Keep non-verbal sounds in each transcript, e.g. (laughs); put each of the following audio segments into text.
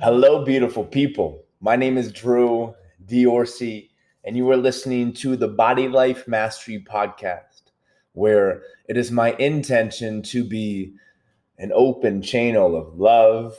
Hello, beautiful people. My name is Drew Diorsi, and you are listening to the Body Life Mastery Podcast, where it is my intention to be an open channel of love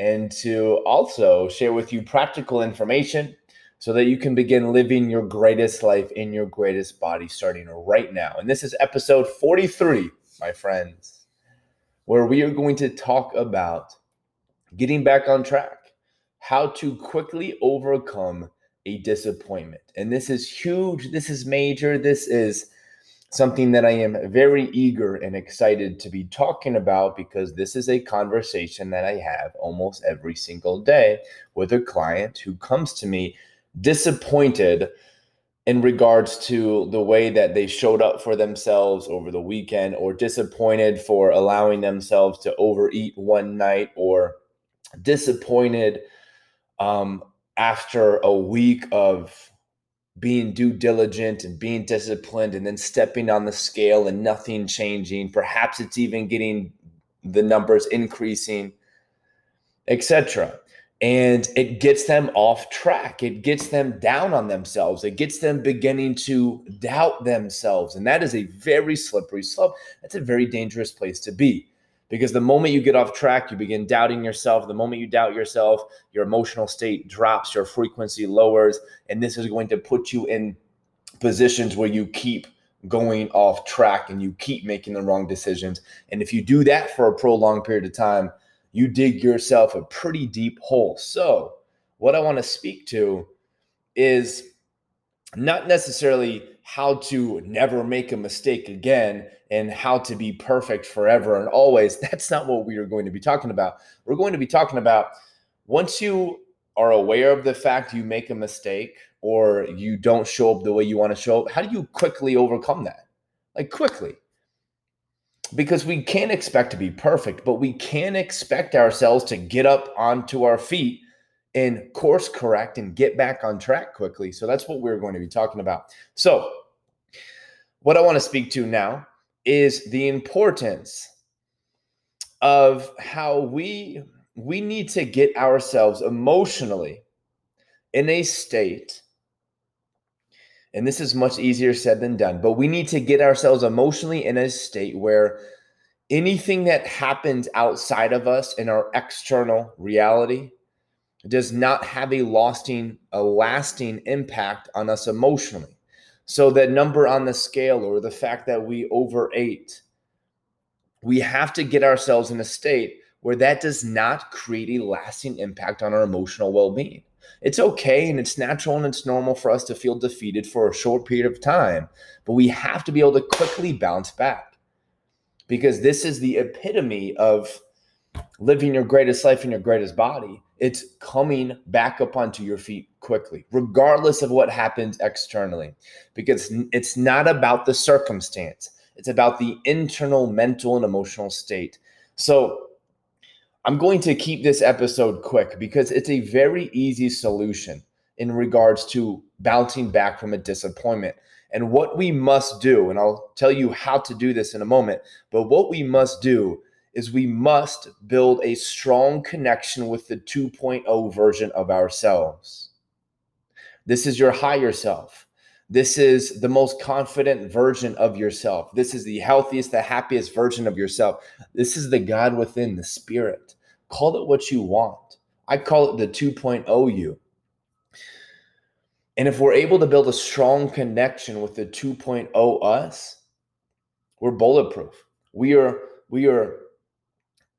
and to also share with you practical information so that you can begin living your greatest life in your greatest body starting right now. And this is episode 43, my friends, where we are going to talk about getting back on track, how to quickly overcome a disappointment. And this is huge, this is major, this is something that I am very eager and excited to be talking about because this is a conversation that I have almost every single day with a client who comes to me disappointed in regards to the way that they showed up for themselves over the weekend or disappointed for allowing themselves to overeat one night or disappointed um, after a week of being due diligent and being disciplined and then stepping on the scale and nothing changing perhaps it's even getting the numbers increasing etc and it gets them off track. It gets them down on themselves. It gets them beginning to doubt themselves. And that is a very slippery slope. That's a very dangerous place to be because the moment you get off track, you begin doubting yourself. The moment you doubt yourself, your emotional state drops, your frequency lowers, and this is going to put you in positions where you keep going off track and you keep making the wrong decisions. And if you do that for a prolonged period of time, you dig yourself a pretty deep hole. So, what I want to speak to is not necessarily how to never make a mistake again and how to be perfect forever and always. (laughs) That's not what we are going to be talking about. We're going to be talking about once you are aware of the fact you make a mistake or you don't show up the way you want to show up, how do you quickly overcome that? Like quickly. Because we can't expect to be perfect, but we can expect ourselves to get up onto our feet and course correct and get back on track quickly. So that's what we're going to be talking about. So, what I want to speak to now is the importance of how we we need to get ourselves emotionally in a state and this is much easier said than done but we need to get ourselves emotionally in a state where anything that happens outside of us in our external reality does not have a lasting a lasting impact on us emotionally. So that number on the scale or the fact that we overate we have to get ourselves in a state where that does not create a lasting impact on our emotional well-being. It's okay and it's natural and it's normal for us to feel defeated for a short period of time but we have to be able to quickly bounce back because this is the epitome of living your greatest life in your greatest body it's coming back up onto your feet quickly, regardless of what happens externally, because it's not about the circumstance, it's about the internal mental and emotional state. So, I'm going to keep this episode quick because it's a very easy solution in regards to bouncing back from a disappointment. And what we must do, and I'll tell you how to do this in a moment, but what we must do is we must build a strong connection with the 2.0 version of ourselves. This is your higher self. This is the most confident version of yourself. This is the healthiest, the happiest version of yourself. This is the God within, the spirit. Call it what you want. I call it the 2.0 you. And if we're able to build a strong connection with the 2.0 us, we're bulletproof. We are we are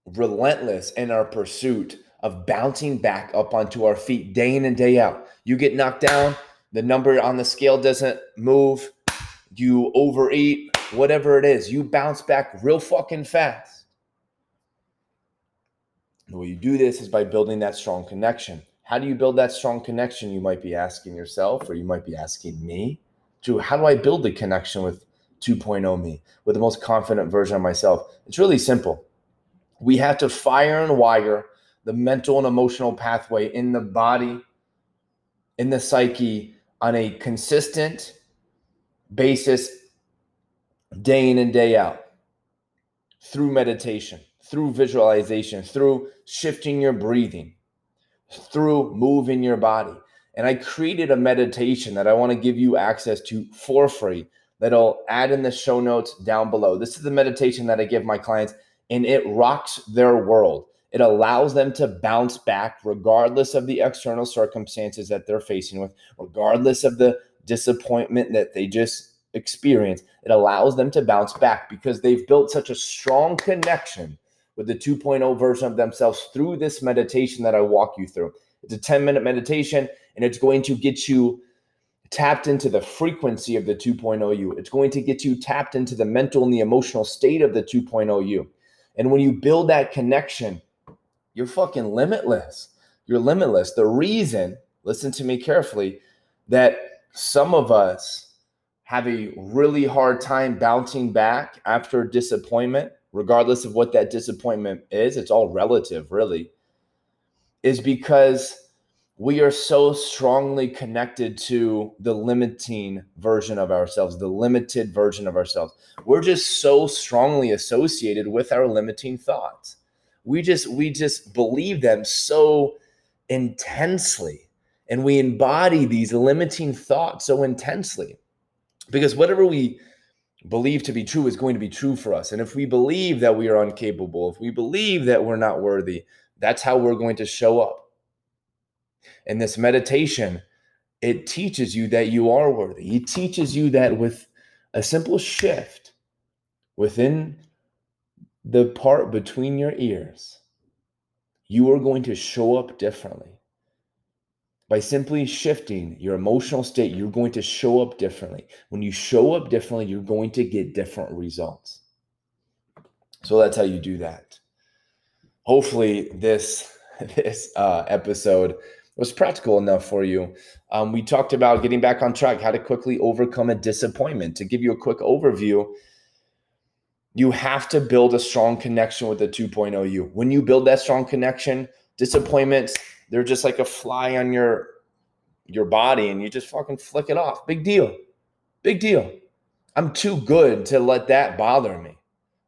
relentless in our pursuit of bouncing back up onto our feet day in and day out. You get knocked down, the number on the scale doesn't move, you overeat, whatever it is, you bounce back real fucking fast. The way you do this is by building that strong connection. How do you build that strong connection? You might be asking yourself, or you might be asking me, Drew, how do I build the connection with 2.0 me, with the most confident version of myself? It's really simple we have to fire and wire the mental and emotional pathway in the body, in the psyche on a consistent basis, day in and day out, through meditation, through visualization, through shifting your breathing, through moving your body. And I created a meditation that I want to give you access to for free that I'll add in the show notes down below. This is the meditation that I give my clients, and it rocks their world. It allows them to bounce back regardless of the external circumstances that they're facing with, regardless of the disappointment that they just experienced. It allows them to bounce back because they've built such a strong connection with the 2.0 version of themselves through this meditation that I walk you through. It's a 10 minute meditation and it's going to get you tapped into the frequency of the 2.0 you. It's going to get you tapped into the mental and the emotional state of the 2.0 you. And when you build that connection, you're fucking limitless. You're limitless. The reason, listen to me carefully, that some of us have a really hard time bouncing back after disappointment, regardless of what that disappointment is, it's all relative, really, is because we are so strongly connected to the limiting version of ourselves, the limited version of ourselves. We're just so strongly associated with our limiting thoughts. We just we just believe them so intensely and we embody these limiting thoughts so intensely. Because whatever we believe to be true is going to be true for us. And if we believe that we are incapable, if we believe that we're not worthy, that's how we're going to show up in this meditation, it teaches you that you are worthy. It teaches you that with a simple shift within the part between your ears, you are going to show up differently. By simply shifting your emotional state, you're going to show up differently. When you show up differently, you're going to get different results. So that's how you do that. Hopefully, this (laughs) this uh, episode was practical enough for you. Um, we talked about getting back on track, how to quickly overcome a disappointment. To give you a quick overview, you have to build a strong connection with the 2.0 you. When you build that strong connection, disappointments, they're just like a fly on your your body and you just fucking flick it off. Big deal. Big deal. I'm too good to let that bother me.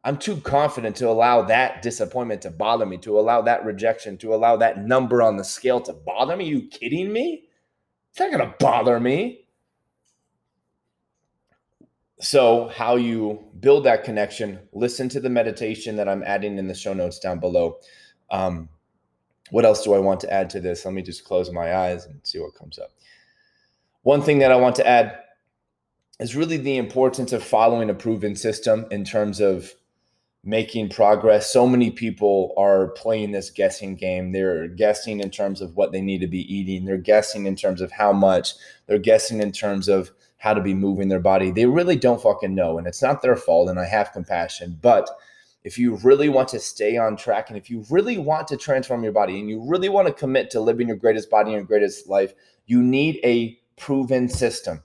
I'm too confident to allow that disappointment to bother me, to allow that rejection, to allow that number on the scale to bother me. You kidding me? It's not going to bother me. So, how you build that connection, listen to the meditation that I'm adding in the show notes down below. Um, what else do I want to add to this? Let me just close my eyes and see what comes up. One thing that I want to add is really the importance of following a proven system in terms of making progress. So many people are playing this guessing game. They're guessing in terms of what they need to be eating, they're guessing in terms of how much, they're guessing in terms of how to be moving their body. They really don't fucking know. And it's not their fault. And I have compassion. But if you really want to stay on track and if you really want to transform your body and you really want to commit to living your greatest body and your greatest life, you need a proven system.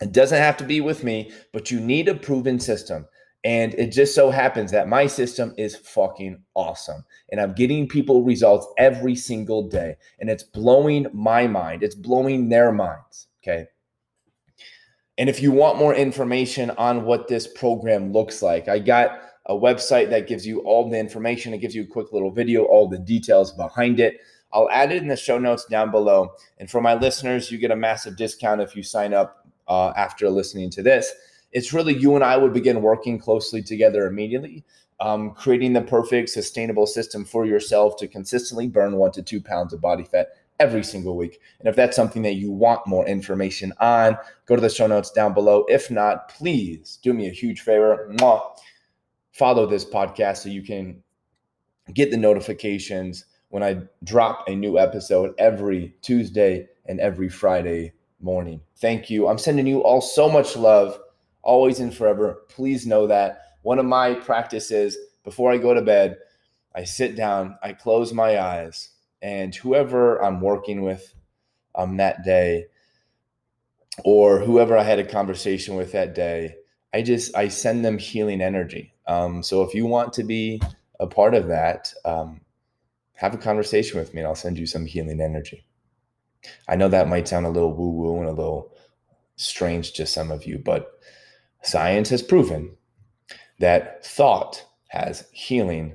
It doesn't have to be with me, but you need a proven system. And it just so happens that my system is fucking awesome. And I'm getting people results every single day. And it's blowing my mind, it's blowing their minds. Okay. And if you want more information on what this program looks like, I got a website that gives you all the information. It gives you a quick little video, all the details behind it. I'll add it in the show notes down below. And for my listeners, you get a massive discount if you sign up uh, after listening to this it's really you and I would begin working closely together immediately, um, creating the perfect sustainable system for yourself to consistently burn one to two pounds of body fat every single week. And if that's something that you want more information on, go to the show notes down below. If not, please do me a huge favor. Mwah, follow this podcast so you can get the notifications when I drop a new episode every Tuesday and every Friday morning. Thank you. I'm sending you all so much love always and forever. Please know that. One of my practices before I go to bed, I sit down, I close my eyes, and whoever I'm working with um, that day, or whoever I had a conversation with that day, I just I send them healing energy. Um, so if you want to be a part of that, um, have a conversation with me, and I'll send you some healing energy. I know that might sound a little woo woo and a little strange to some of you, but Science has proven that thought has healing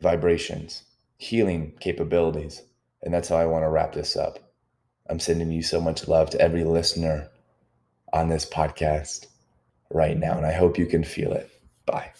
vibrations, healing capabilities. And that's how I want to wrap this up. I'm sending you so much love to every listener on this podcast right now, and I hope you can feel it. Bye.